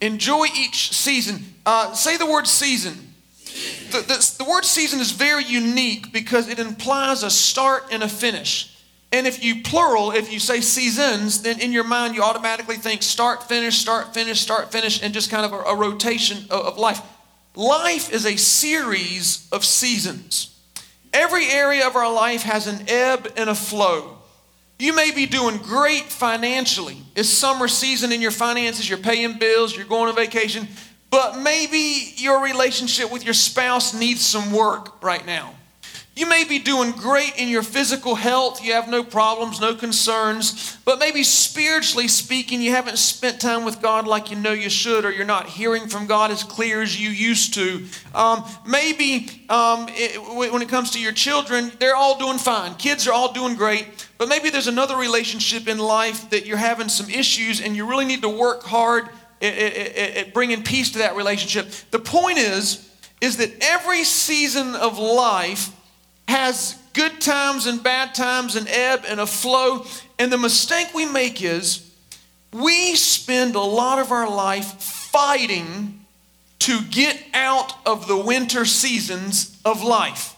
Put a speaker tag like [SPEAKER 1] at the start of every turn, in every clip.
[SPEAKER 1] Enjoy each season. Uh, say the word season. The, the, the word season is very unique because it implies a start and a finish. And if you plural, if you say seasons, then in your mind you automatically think start, finish, start, finish, start, finish, and just kind of a, a rotation of, of life. Life is a series of seasons. Every area of our life has an ebb and a flow. You may be doing great financially. It's summer season in your finances, you're paying bills, you're going on vacation, but maybe your relationship with your spouse needs some work right now. You may be doing great in your physical health, you have no problems, no concerns, but maybe spiritually speaking, you haven't spent time with God like you know you should, or you're not hearing from God as clear as you used to. Um, maybe um, it, when it comes to your children, they're all doing fine. Kids are all doing great, but maybe there's another relationship in life that you're having some issues and you really need to work hard at, at, at bringing peace to that relationship. The point is, is that every season of life has good times and bad times, and ebb and a flow. And the mistake we make is we spend a lot of our life fighting to get out of the winter seasons of life.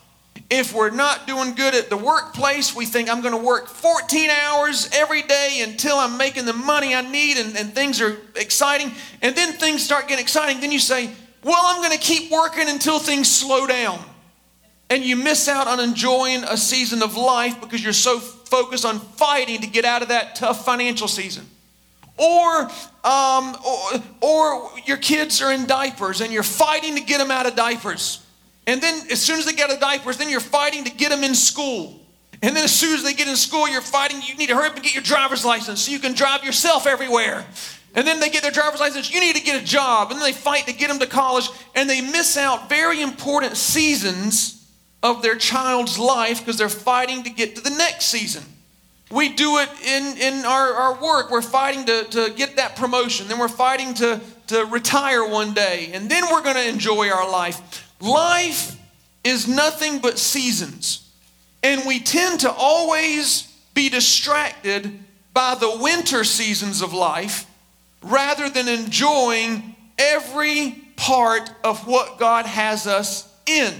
[SPEAKER 1] If we're not doing good at the workplace, we think I'm going to work 14 hours every day until I'm making the money I need and, and things are exciting. And then things start getting exciting. Then you say, Well, I'm going to keep working until things slow down and you miss out on enjoying a season of life because you're so focused on fighting to get out of that tough financial season. Or, um, or, or your kids are in diapers and you're fighting to get them out of diapers. And then, as soon as they get out of diapers, then you're fighting to get them in school. And then, as soon as they get in school, you're fighting. You need to hurry up and get your driver's license so you can drive yourself everywhere. And then they get their driver's license. You need to get a job. And then they fight to get them to college. And they miss out very important seasons of their child's life because they're fighting to get to the next season. We do it in, in our, our work. We're fighting to, to get that promotion. Then we're fighting to, to retire one day. And then we're going to enjoy our life. Life is nothing but seasons. And we tend to always be distracted by the winter seasons of life rather than enjoying every part of what God has us in.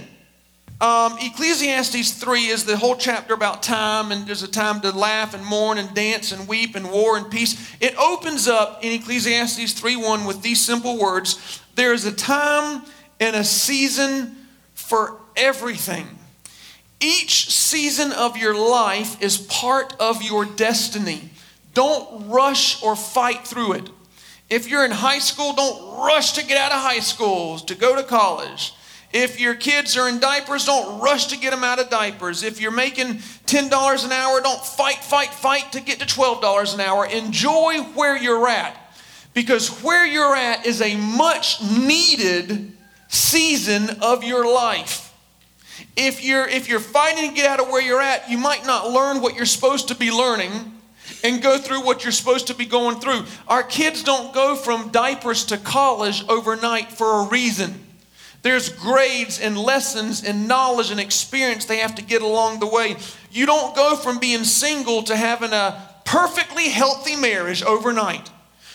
[SPEAKER 1] Um, Ecclesiastes 3 is the whole chapter about time, and there's a time to laugh and mourn and dance and weep and war and peace. It opens up in Ecclesiastes 3:1 with these simple words There is a time and a season for everything. Each season of your life is part of your destiny. Don't rush or fight through it. If you're in high school, don't rush to get out of high school, to go to college. If your kids are in diapers, don't rush to get them out of diapers. If you're making $10 an hour, don't fight, fight, fight to get to $12 an hour. Enjoy where you're at because where you're at is a much needed season of your life. If you're, if you're fighting to get out of where you're at, you might not learn what you're supposed to be learning and go through what you're supposed to be going through. Our kids don't go from diapers to college overnight for a reason. There's grades and lessons and knowledge and experience they have to get along the way. You don't go from being single to having a perfectly healthy marriage overnight.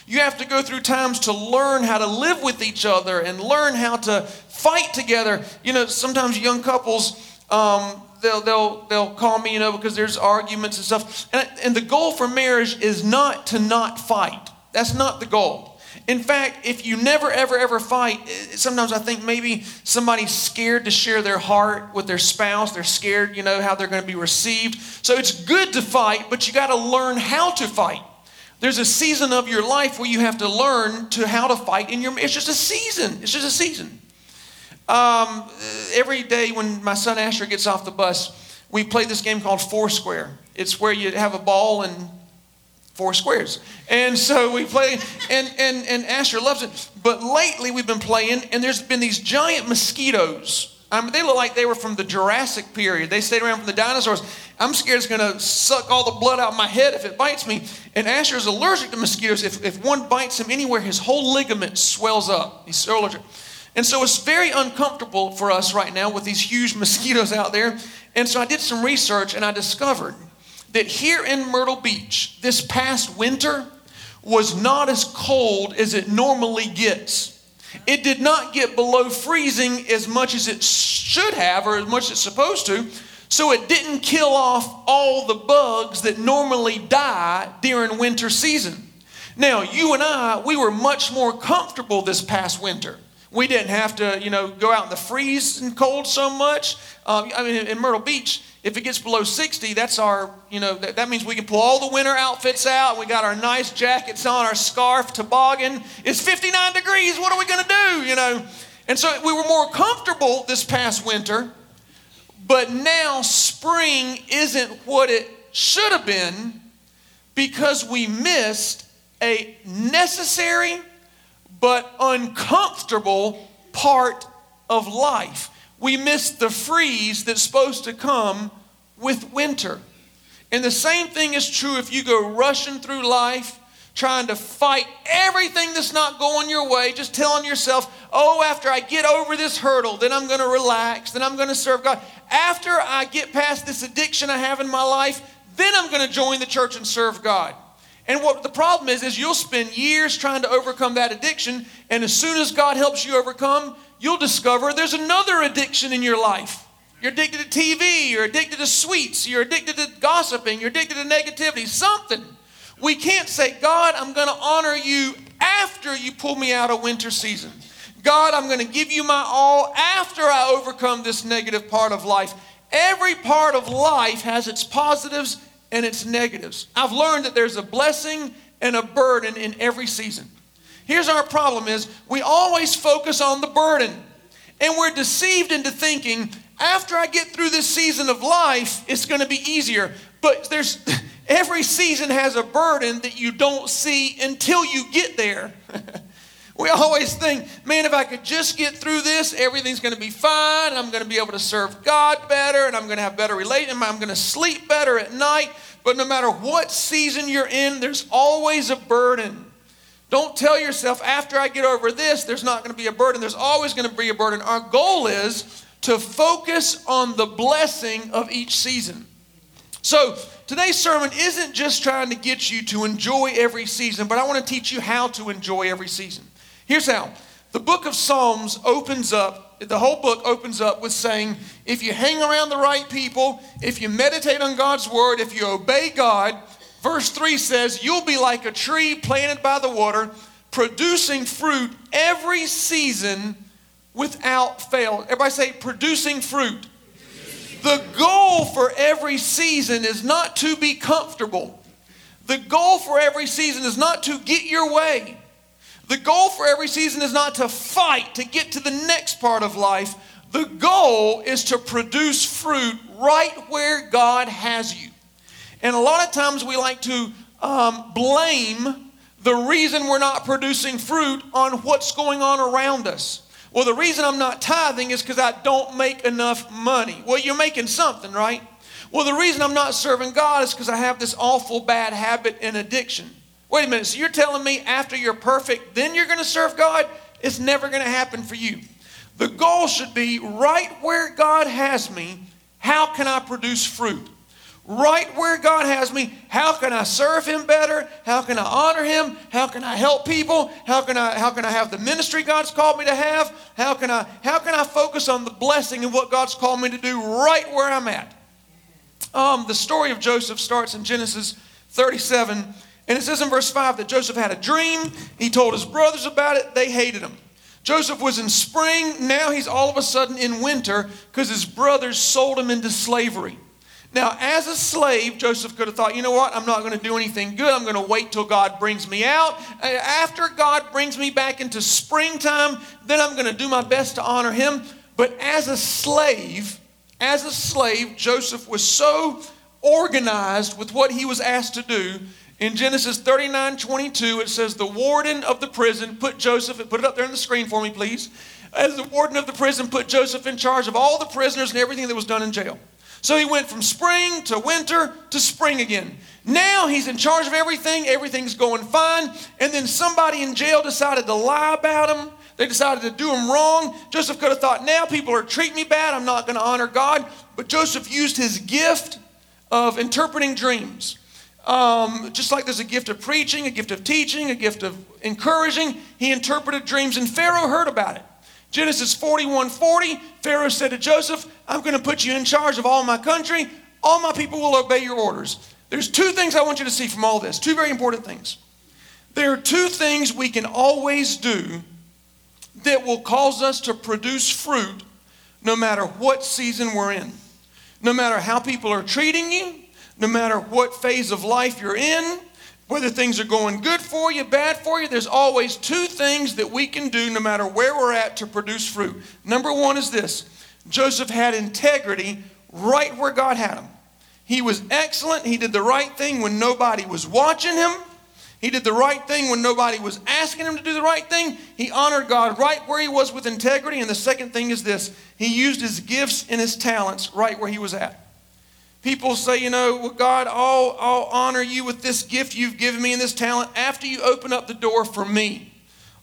[SPEAKER 1] You have to go through times to learn how to live with each other and learn how to fight together. You know, sometimes young couples, um, they'll, they'll, they'll call me, you know, because there's arguments and stuff. And, and the goal for marriage is not to not fight. That's not the goal. In fact, if you never, ever, ever fight, sometimes I think maybe somebody's scared to share their heart with their spouse. They're scared, you know, how they're going to be received. So it's good to fight, but you got to learn how to fight. There's a season of your life where you have to learn to how to fight in your. It's just a season. It's just a season. Um, every day when my son Asher gets off the bus, we play this game called Foursquare. It's where you have a ball and four squares. And so we play, and, and, and Asher loves it. But lately we've been playing, and there's been these giant mosquitoes. I mean, they look like they were from the Jurassic period. They stayed around from the dinosaurs. I'm scared it's going to suck all the blood out of my head if it bites me. And Asher is allergic to mosquitoes. If, if one bites him anywhere, his whole ligament swells up. He's so allergic. And so it's very uncomfortable for us right now with these huge mosquitoes out there. And so I did some research and I discovered that here in Myrtle Beach, this past winter, was not as cold as it normally gets. It did not get below freezing as much as it should have or as much as it's supposed to. So it didn't kill off all the bugs that normally die during winter season. Now, you and I, we were much more comfortable this past winter. We didn't have to, you know, go out in the freeze and cold so much. Um, I mean, in Myrtle Beach, if it gets below 60, that's our, you know, that, that, means we can pull all the winter outfits out. We got our nice jackets on, our scarf, toboggan. It's 59 degrees. What are we going to do, you know? And so we were more comfortable this past winter, but now spring isn't what it should have been because we missed a necessary but uncomfortable part of life. We miss the freeze that's supposed to come with winter. And the same thing is true if you go rushing through life trying to fight everything that's not going your way, just telling yourself, oh, after I get over this hurdle, then I'm going to relax, then I'm going to serve God. After I get past this addiction I have in my life, then I'm going to join the church and serve God. And what the problem is, is you'll spend years trying to overcome that addiction, and as soon as God helps you overcome, you'll discover there's another addiction in your life. You're addicted to TV, you're addicted to sweets, you're addicted to gossiping, you're addicted to negativity, something. We can't say, God, I'm going to honor you after you pull me out of winter season. God, I'm going to give you my all after I overcome this negative part of life. Every part of life has its positives and its negatives. I've learned that there's a blessing and a burden in every season. Here's our problem is we always focus on the burden. And we're deceived into thinking after I get through this season of life, it's going to be easier. But there's every season has a burden that you don't see until you get there. we always think, man, if I could just get through this, everything's going to be fine. I'm going to be able to serve God better, and I'm going to have better relations. I'm going to sleep better at night. But no matter what season you're in, there's always a burden. Don't tell yourself, after I get over this, there's not going to be a burden. There's always going to be a burden. Our goal is to focus on the blessing of each season. So, today's sermon isn't just trying to get you to enjoy every season, but I want to teach you how to enjoy every season. Here's how the book of Psalms opens up the whole book opens up with saying if you hang around the right people, if you meditate on God's word, if you obey God, verse 3 says, you'll be like a tree planted by the water, producing fruit every season without fail. Everybody say, producing fruit. The goal for every season is not to be comfortable. The goal for every season is not to get your way. The goal for every season is not to fight to get to the next part of life. The goal is to produce fruit right where God has you. And a lot of times we like to um, blame the reason we're not producing fruit on what's going on around us. Well, the reason I'm not tithing is because I don't make enough money. Well, you're making something, right? Well, the reason I'm not serving God is because I have this awful bad habit and addiction. Wait a minute, so you're telling me after you're perfect, then you're going to serve God? It's never going to happen for you. The goal should be right where God has me, how can I produce fruit? Right where God has me, how can I serve Him better? How can I honor Him? How can I help people? How can I, how can I have the ministry God's called me to have? How can, I, how can I focus on the blessing of what God's called me to do right where I'm at? Um, the story of Joseph starts in Genesis 37 and it says in verse 5 that Joseph had a dream. He told his brothers about it. They hated him. Joseph was in spring. Now he's all of a sudden in winter because his brothers sold him into slavery. Now, as a slave, Joseph could have thought, you know what? I'm not going to do anything good. I'm going to wait till God brings me out. After God brings me back into springtime, then I'm going to do my best to honor him. But as a slave, as a slave, Joseph was so organized with what he was asked to do in Genesis 39 22, it says, The warden of the prison put Joseph, put it up there on the screen for me, please. As the warden of the prison put Joseph in charge of all the prisoners and everything that was done in jail. So he went from spring to winter to spring again. Now he's in charge of everything, everything's going fine. And then somebody in jail decided to lie about him. They decided to do him wrong. Joseph could have thought, now people are treating me bad, I'm not going to honor God. But Joseph used his gift of interpreting dreams Um, just like there's a gift of preaching, a gift of teaching, a gift of encouraging, he interpreted dreams, and Pharaoh heard about it. Genesis 41 40, Pharaoh said to Joseph, I'm going to put you in charge of all my country. All my people will obey your orders. There's two things I want you to see from all this, two very important things. There are two things we can always do that will cause us to produce fruit no matter what season we're in. No matter how people are treating you, no matter what phase of life you're in, whether things are going good for you, bad for you, there's always two things that we can do no matter where we're at to produce fruit. Number one is this Joseph had integrity right where God had him. He was excellent. He did the right thing when nobody was watching him. He did the right thing when nobody was asking him to do the right thing. He honored God right where he was with integrity. And the second thing is this he used his gifts and his talents right where he was at. People say, you know, well, God, I'll, I'll honor you with this gift you've given me and this talent after you open up the door for me.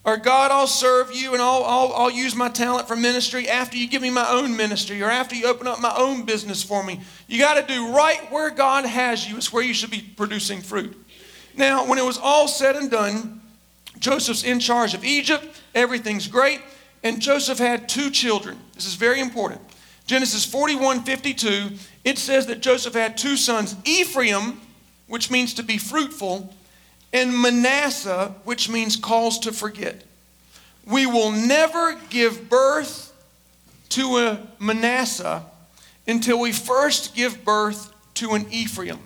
[SPEAKER 1] Or God, I'll serve you and I'll, I'll, I'll use my talent for ministry after you give me my own ministry or after you open up my own business for me. You got to do right where God has you, it's where you should be producing fruit. Now, when it was all said and done, Joseph's in charge of Egypt, everything's great, and Joseph had two children. This is very important. Genesis 41 52, it says that Joseph had two sons Ephraim, which means to be fruitful, and Manasseh, which means cause to forget. We will never give birth to a Manasseh until we first give birth to an Ephraim.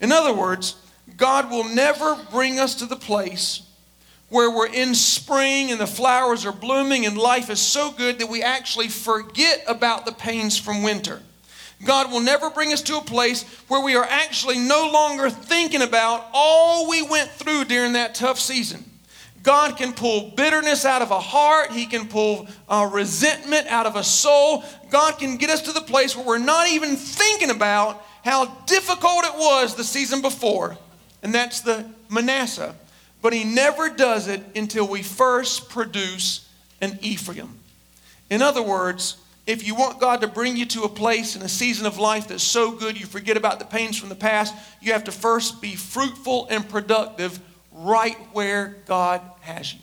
[SPEAKER 1] In other words, God will never bring us to the place where we're in spring and the flowers are blooming and life is so good that we actually forget about the pains from winter. God will never bring us to a place where we are actually no longer thinking about all we went through during that tough season. God can pull bitterness out of a heart. He can pull uh, resentment out of a soul. God can get us to the place where we're not even thinking about how difficult it was the season before. And that's the Manasseh. But He never does it until we first produce an Ephraim. In other words, if you want God to bring you to a place in a season of life that's so good you forget about the pains from the past, you have to first be fruitful and productive right where God has you.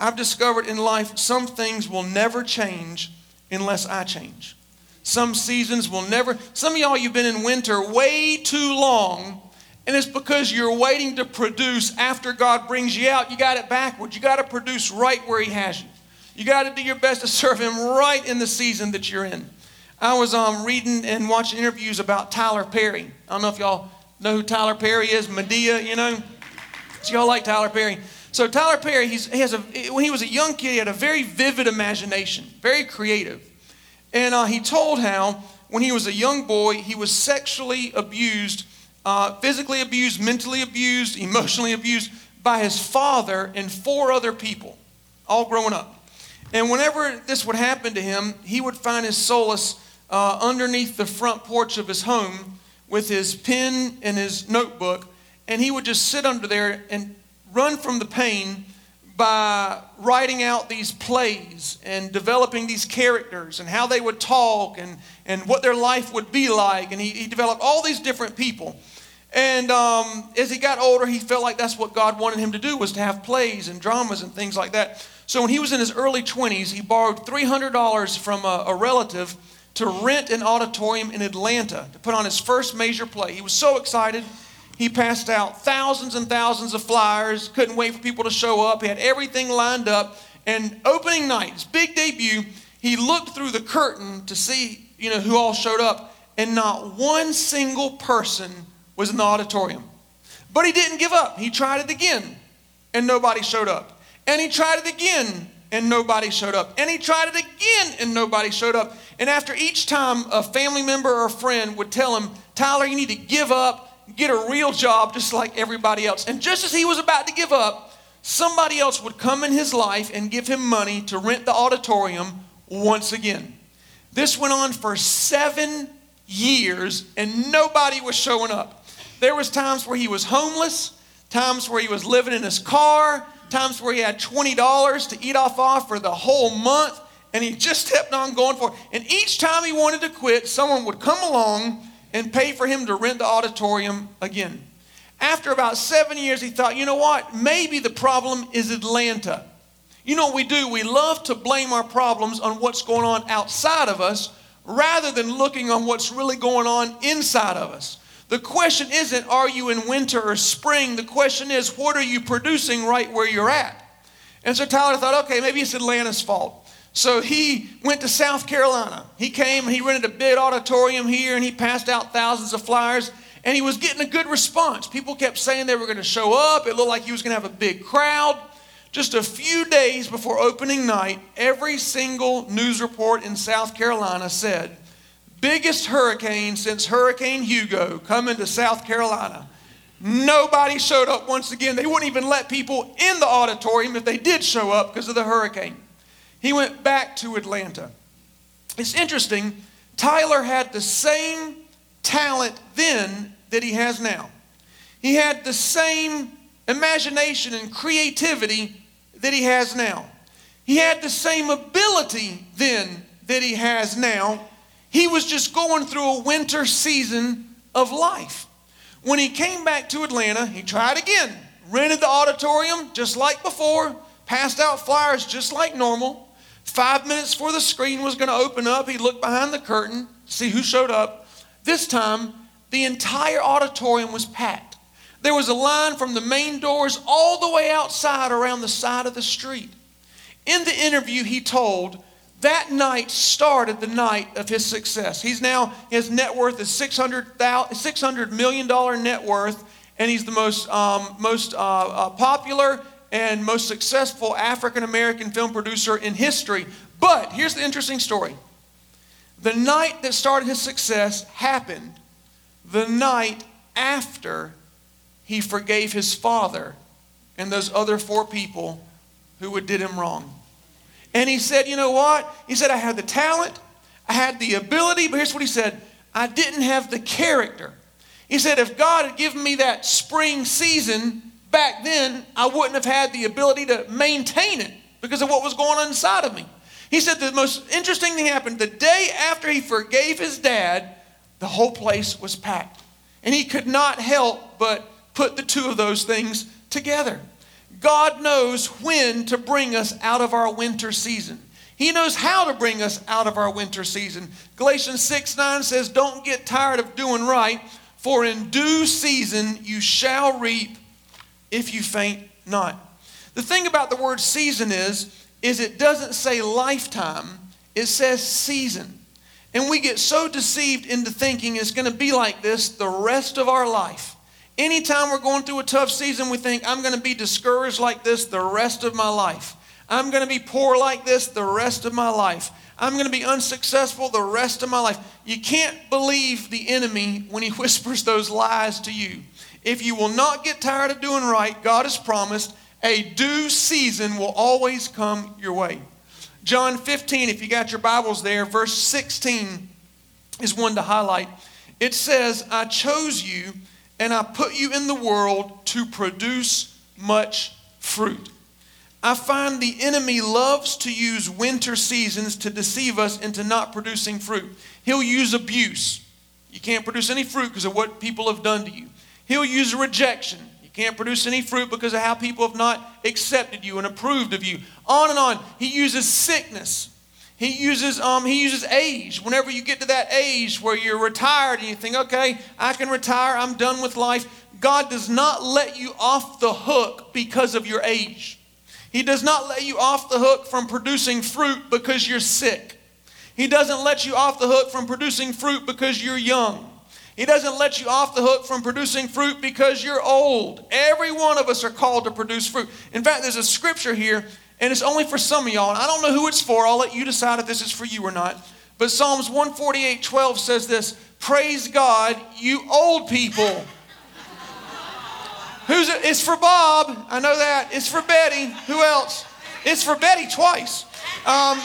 [SPEAKER 1] I've discovered in life some things will never change unless I change. Some seasons will never, some of y'all, you've been in winter way too long, and it's because you're waiting to produce after God brings you out. You got it backwards. You got to produce right where He has you. You got to do your best to serve Him right in the season that you're in. I was um, reading and watching interviews about Tyler Perry. I don't know if y'all know who Tyler Perry is, Madea, you know. So y'all like Tyler Perry. So Tyler Perry, he has a when he was a young kid, he had a very vivid imagination, very creative, and uh, he told how when he was a young boy, he was sexually abused, uh, physically abused, mentally abused, emotionally abused by his father and four other people, all growing up. And whenever this would happen to him, he would find his solace uh, underneath the front porch of his home with his pen and his notebook, and he would just sit under there and run from the pain by writing out these plays and developing these characters and how they would talk and, and what their life would be like. And he, he developed all these different people. And um, as he got older, he felt like that's what God wanted him to do was to have plays and dramas and things like that. So when he was in his early 20s, he borrowed $300 from a, a relative to rent an auditorium in Atlanta to put on his first major play. He was so excited. He passed out thousands and thousands of flyers, couldn't wait for people to show up. He had everything lined up. And opening night, his big debut, he looked through the curtain to see, you know, who all showed up, and not one single person was in the auditorium. But he didn't give up. He tried it again, and nobody showed up. And he tried it again, and nobody showed up. And he tried it again, and nobody showed up. And after each time, a family member or a friend would tell him, Tyler, you need to give up, get a real job just like everybody else. And just as he was about to give up, somebody else would come in his life and give him money to rent the auditorium once again. This went on for seven years, and nobody was showing up. There was times where he was homeless, times where he was living in his car, times where he had $20 to eat off off for the whole month, and he just kept on going for it. And each time he wanted to quit, someone would come along and pay for him to rent the auditorium again. After about seven years, he thought, you know what? Maybe the problem is Atlanta. You know what we do? We love to blame our problems on what's going on outside of us rather than looking on what's really going on inside of us. The question isn't, are you in winter or spring? The question is, what are you producing right where you're at? And so Tyler thought, okay, maybe it's Atlanta's fault. So he went to South Carolina. He came and he rented a big auditorium here and he passed out thousands of flyers and he was getting a good response. People kept saying they were going to show up. It looked like he was going to have a big crowd. Just a few days before opening night, every single news report in South Carolina said, biggest hurricane since Hurricane Hugo coming to South Carolina. Nobody showed up once again. They wouldn't even let people in the auditorium if they did show up because of the hurricane. He went back to Atlanta. It's interesting, Tyler had the same talent then that he has now. He had the same imagination and creativity that he has now. He had the same ability then that he has now. He was just going through a winter season of life. When he came back to Atlanta, he tried again. Rented the auditorium just like before, passed out flyers just like normal. Five minutes before the screen was going to open up, he looked behind the curtain, see who showed up. This time, the entire auditorium was packed. There was a line from the main doors all the way outside around the side of the street. In the interview, he told that night started the night of his success. He's now, his net worth is $600, $600 million net worth, and he's the most, um, most uh, uh, popular and most successful African American film producer in history. But here's the interesting story the night that started his success happened the night after he forgave his father and those other four people who had did him wrong. And he said, You know what? He said, I had the talent, I had the ability, but here's what he said I didn't have the character. He said, If God had given me that spring season back then, I wouldn't have had the ability to maintain it because of what was going on inside of me. He said, The most interesting thing happened the day after he forgave his dad, the whole place was packed. And he could not help but put the two of those things together. God knows when to bring us out of our winter season. He knows how to bring us out of our winter season. Galatians 6 9 says, Don't get tired of doing right, for in due season you shall reap if you faint not. The thing about the word season is, is it doesn't say lifetime, it says season. And we get so deceived into thinking it's going to be like this the rest of our life. Anytime we're going through a tough season, we think, I'm going to be discouraged like this the rest of my life. I'm going to be poor like this the rest of my life. I'm going to be unsuccessful the rest of my life. You can't believe the enemy when he whispers those lies to you. If you will not get tired of doing right, God has promised a due season will always come your way. John 15, if you got your Bibles there, verse 16 is one to highlight. It says, I chose you and I put you in the world to produce much fruit. I find the enemy loves to use winter seasons to deceive us into not producing fruit. He'll use abuse. You can't produce any fruit because of what people have done to you. He'll use rejection. You can't produce any fruit because of how people have not accepted you and approved of you. On and on. He uses sickness. He uses, um, he uses age. Whenever you get to that age where you're retired and you think, okay, I can retire, I'm done with life, God does not let you off the hook because of your age. He does not let you off the hook from producing fruit because you're sick. He doesn't let you off the hook from producing fruit because you're young. He doesn't let you off the hook from producing fruit because you're old. Every one of us are called to produce fruit. In fact, there's a scripture here and it's only for some of y'all. And I don't know who it's for. I'll let you decide if this is for you or not. But Psalms 148 12 says this Praise God, you old people. Who's it? It's for Bob. I know that. It's for Betty. Who else? It's for Betty twice. Um,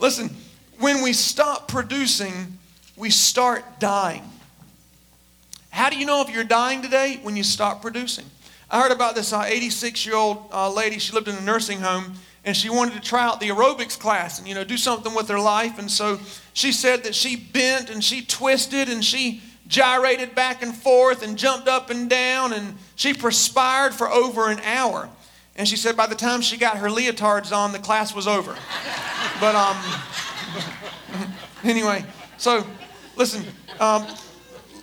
[SPEAKER 1] listen, when we stop producing, we start dying. How do you know if you're dying today? When you stop producing. I heard about this 86 uh, year old uh, lady. She lived in a nursing home and she wanted to try out the aerobics class and you know do something with her life. And so she said that she bent and she twisted and she gyrated back and forth and jumped up and down, and she perspired for over an hour. And she said by the time she got her leotards on, the class was over. but um, anyway, so listen, um,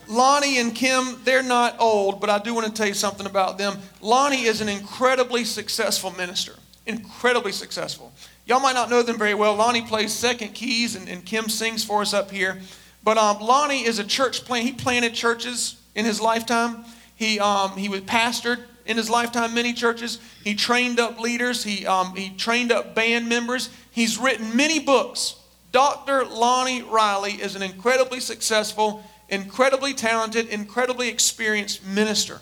[SPEAKER 1] Lonnie and Kim, they're not old, but I do want to tell you something about them. Lonnie is an incredibly successful minister, incredibly successful. Y'all might not know them very well. Lonnie plays second keys, and, and Kim sings for us up here. But um, Lonnie is a church plant. He planted churches in his lifetime. He, um, he was pastored in his lifetime many churches. He trained up leaders. He, um, he trained up band members. He's written many books. Dr. Lonnie Riley is an incredibly successful incredibly talented, incredibly experienced minister.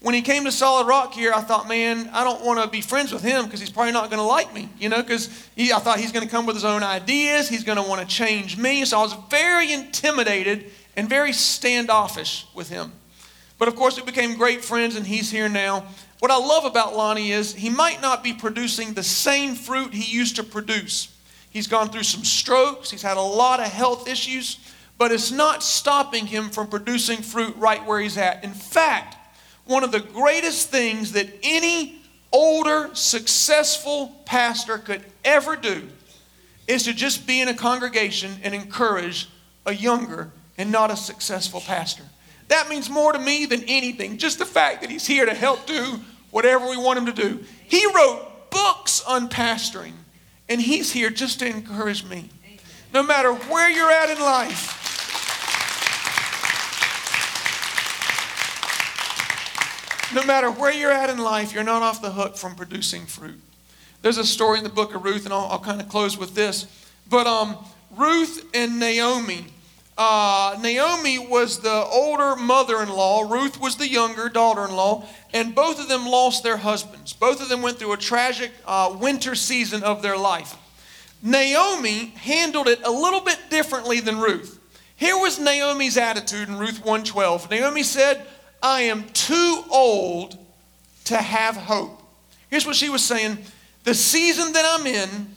[SPEAKER 1] When he came to Solid Rock here, I thought, man, I don't want to be friends with him because he's probably not going to like me, you know, because I thought he's going to come with his own ideas. He's going to want to change me. So I was very intimidated and very standoffish with him. But of course, we became great friends, and he's here now. What I love about Lonnie is he might not be producing the same fruit he used to produce. He's gone through some strokes, he's had a lot of health issues but it's not stopping him from producing fruit right where he's at. In fact, one of the greatest things that any older, successful pastor could ever do is to just be in a congregation and encourage a younger and not a successful pastor. That means more to me than anything. Just the fact that he's here to help do whatever we want him to do. He wrote books on pastoring, and he's here just to encourage me. No matter where you're at in life, no matter where you're at in life, you're not off the hook from producing fruit. There's a story in the book of Ruth, and I'll, I'll kind of close with this. But um, Ruth and Naomi. Uh, Naomi was the older mother in law, Ruth was the younger daughter in law, and both of them lost their husbands. Both of them went through a tragic uh, winter season of their life. Naomi handled it a little bit differently than Ruth. Here was Naomi's attitude in Ruth 1:12. Naomi said, I am too old to have hope. Here's what she was saying The season that I'm in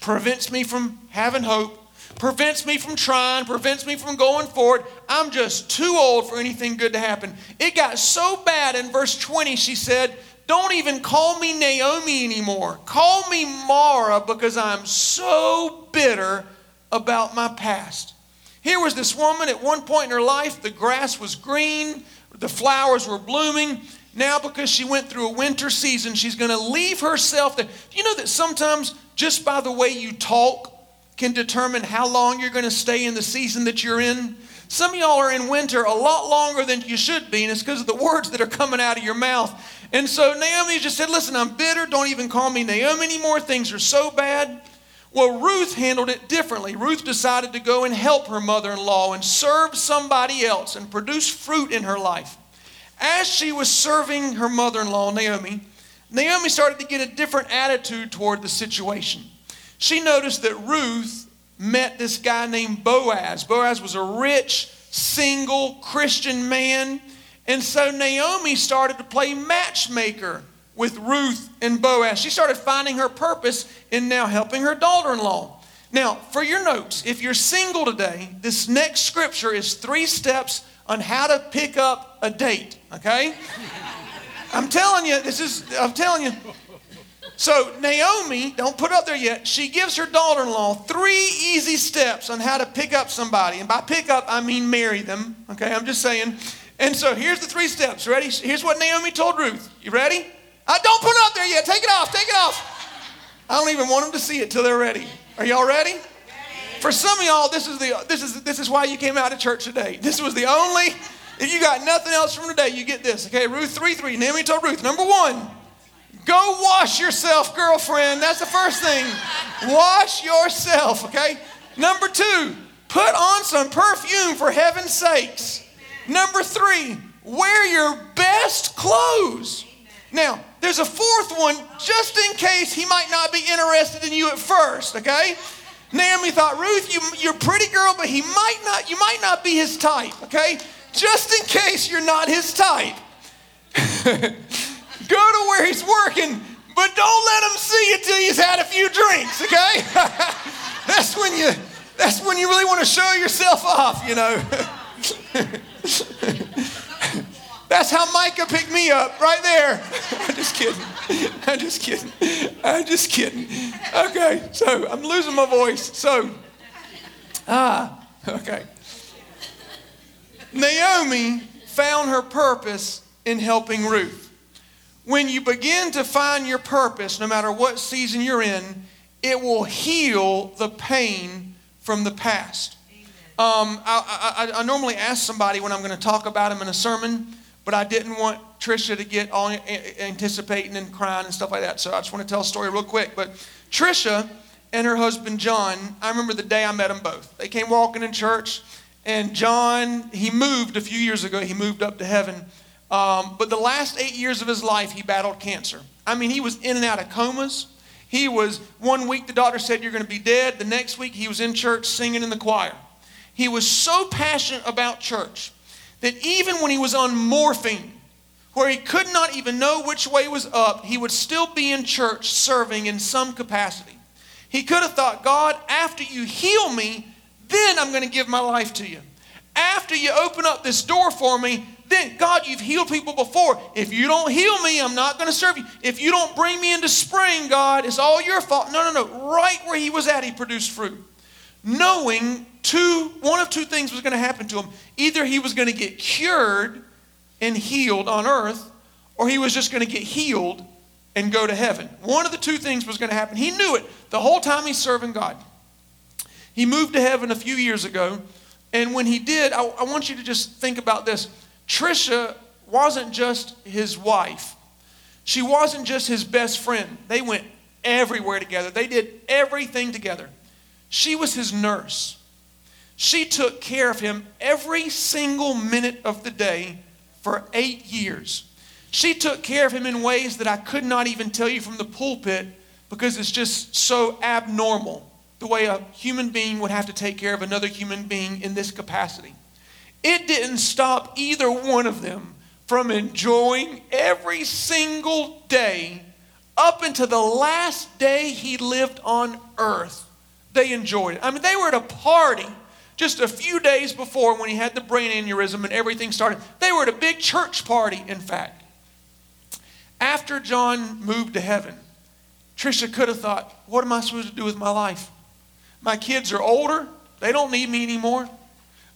[SPEAKER 1] prevents me from having hope, prevents me from trying, prevents me from going forward. I'm just too old for anything good to happen. It got so bad in verse 20, she said, Don't even call me Naomi anymore. Call me Mara because I'm so bitter about my past. Here was this woman at one point in her life, the grass was green, the flowers were blooming. Now, because she went through a winter season, she's going to leave herself there. You know that sometimes just by the way you talk can determine how long you're going to stay in the season that you're in? Some of y'all are in winter a lot longer than you should be, and it's because of the words that are coming out of your mouth. And so Naomi just said, Listen, I'm bitter. Don't even call me Naomi anymore. Things are so bad. Well, Ruth handled it differently. Ruth decided to go and help her mother in law and serve somebody else and produce fruit in her life. As she was serving her mother in law, Naomi, Naomi started to get a different attitude toward the situation. She noticed that Ruth met this guy named Boaz. Boaz was a rich, single Christian man. And so Naomi started to play matchmaker with Ruth and Boaz. She started finding her purpose in now helping her daughter in law. Now, for your notes, if you're single today, this next scripture is three steps on how to pick up a date, okay? I'm telling you, this is, I'm telling you. So, Naomi, don't put up there yet, she gives her daughter in law three easy steps on how to pick up somebody. And by pick up, I mean marry them, okay? I'm just saying. And so, here's the three steps. Ready? Here's what Naomi told Ruth. You ready? I don't put it up there yet. Take it off. Take it off. I don't even want them to see it till they're ready. Are y'all ready? For some of y'all, this is the this is this is why you came out to church today. This was the only. If you got nothing else from today, you get this. Okay, Ruth three three. Naomi told Ruth. Number one, go wash yourself, girlfriend. That's the first thing. Wash yourself. Okay. Number two, put on some perfume for heaven's sakes. Number three, wear your best clothes. Now, there's a fourth one just in case he might not be interested in you at first, okay? Naomi thought, Ruth, you, you're a pretty girl, but he might not, you might not be his type, okay? Just in case you're not his type. Go to where he's working, but don't let him see you till he's had a few drinks, okay? that's when you that's when you really want to show yourself off, you know. That's how Micah picked me up, right there. I'm just kidding. I'm just kidding. I'm just kidding. Okay, so I'm losing my voice. So, ah, okay. Naomi found her purpose in helping Ruth. When you begin to find your purpose, no matter what season you're in, it will heal the pain from the past. Um, I, I, I, normally ask somebody when I'm going to talk about them in a sermon, but I didn't want Trisha to get all anticipating and crying and stuff like that. So I just want to tell a story real quick. But Trisha and her husband John, I remember the day I met them both. They came walking in church, and John, he moved a few years ago. He moved up to heaven. Um, but the last eight years of his life, he battled cancer. I mean, he was in and out of comas. He was, one week the doctor said, You're going to be dead. The next week he was in church singing in the choir. He was so passionate about church that even when he was on morphine, where he could not even know which way was up, he would still be in church serving in some capacity. He could have thought, God, after you heal me, then I'm going to give my life to you. After you open up this door for me, then, God, you've healed people before. If you don't heal me, I'm not going to serve you. If you don't bring me into spring, God, it's all your fault. No, no, no. Right where he was at, he produced fruit. Knowing two, one of two things was going to happen to him. Either he was going to get cured and healed on earth, or he was just going to get healed and go to heaven. One of the two things was going to happen. He knew it the whole time he's serving God. He moved to heaven a few years ago, and when he did, I, I want you to just think about this. Trisha wasn't just his wife, she wasn't just his best friend. They went everywhere together, they did everything together. She was his nurse. She took care of him every single minute of the day for eight years. She took care of him in ways that I could not even tell you from the pulpit because it's just so abnormal the way a human being would have to take care of another human being in this capacity. It didn't stop either one of them from enjoying every single day up until the last day he lived on earth. They enjoyed it. I mean, they were at a party just a few days before when he had the brain aneurysm and everything started. They were at a big church party, in fact. After John moved to heaven, Trisha could have thought, What am I supposed to do with my life? My kids are older, they don't need me anymore.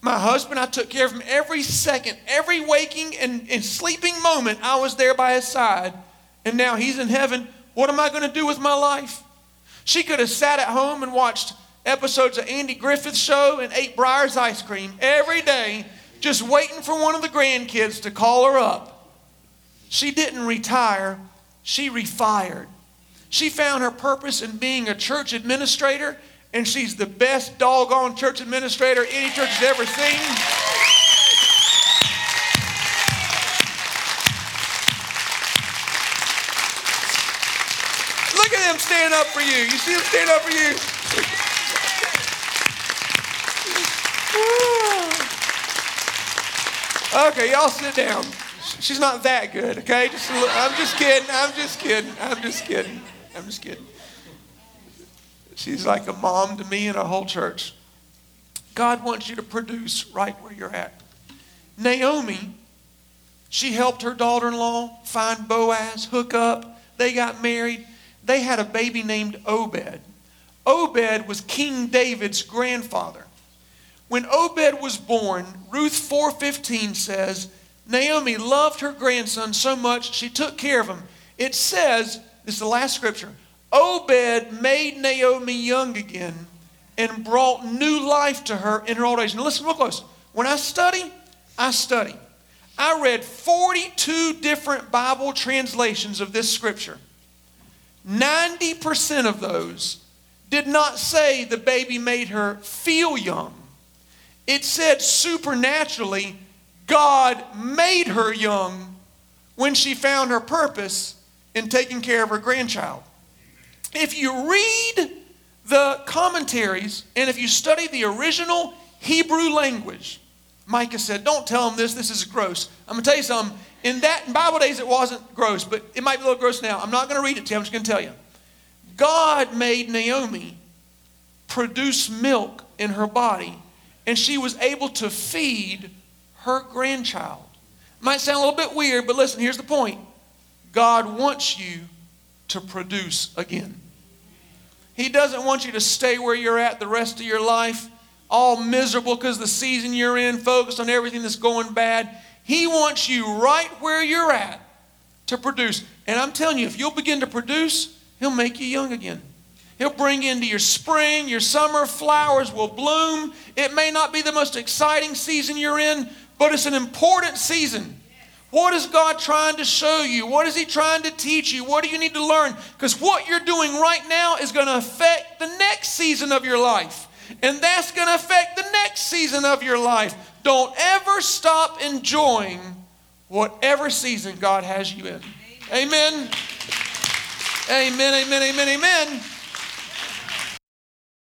[SPEAKER 1] My husband, I took care of him every second, every waking and, and sleeping moment, I was there by his side. And now he's in heaven. What am I going to do with my life? She could have sat at home and watched episodes of Andy Griffith's show and ate Breyers ice cream every day, just waiting for one of the grandkids to call her up. She didn't retire, she refired. She found her purpose in being a church administrator and she's the best doggone church administrator any church has ever seen. Look at them stand up for you. You see them stand up for you? Okay, y'all sit down. She's not that good, okay? Just I'm just kidding. I'm just kidding. I'm just kidding. I'm just kidding. She's like a mom to me and a whole church. God wants you to produce right where you're at. Naomi, she helped her daughter in law find Boaz, hook up. They got married. They had a baby named Obed. Obed was King David's grandfather. When Obed was born, Ruth 4:15 says, Naomi loved her grandson so much she took care of him. It says, this is the last scripture, Obed made Naomi young again and brought new life to her in her old age. Now, listen real close. When I study, I study. I read 42 different Bible translations of this scripture. 90% of those did not say the baby made her feel young. It said supernaturally, God made her young when she found her purpose in taking care of her grandchild. If you read the commentaries and if you study the original Hebrew language, Micah said, Don't tell them this, this is gross. I'm going to tell you something. In that in Bible days, it wasn't gross, but it might be a little gross now. I'm not going to read it to you, I'm just going to tell you. God made Naomi produce milk in her body, and she was able to feed her grandchild. Might sound a little bit weird, but listen, here's the point God wants you to produce again. He doesn't want you to stay where you're at the rest of your life, all miserable because the season you're in, focused on everything that's going bad. He wants you right where you're at to produce. And I'm telling you, if you'll begin to produce, He'll make you young again. He'll bring into your spring, your summer, flowers will bloom. It may not be the most exciting season you're in, but it's an important season. What is God trying to show you? What is He trying to teach you? What do you need to learn? Because what you're doing right now is going to affect the next season of your life. And that's going to affect the next season of your life. Don't ever stop enjoying whatever season God has you in. Amen. Amen, amen, amen, amen.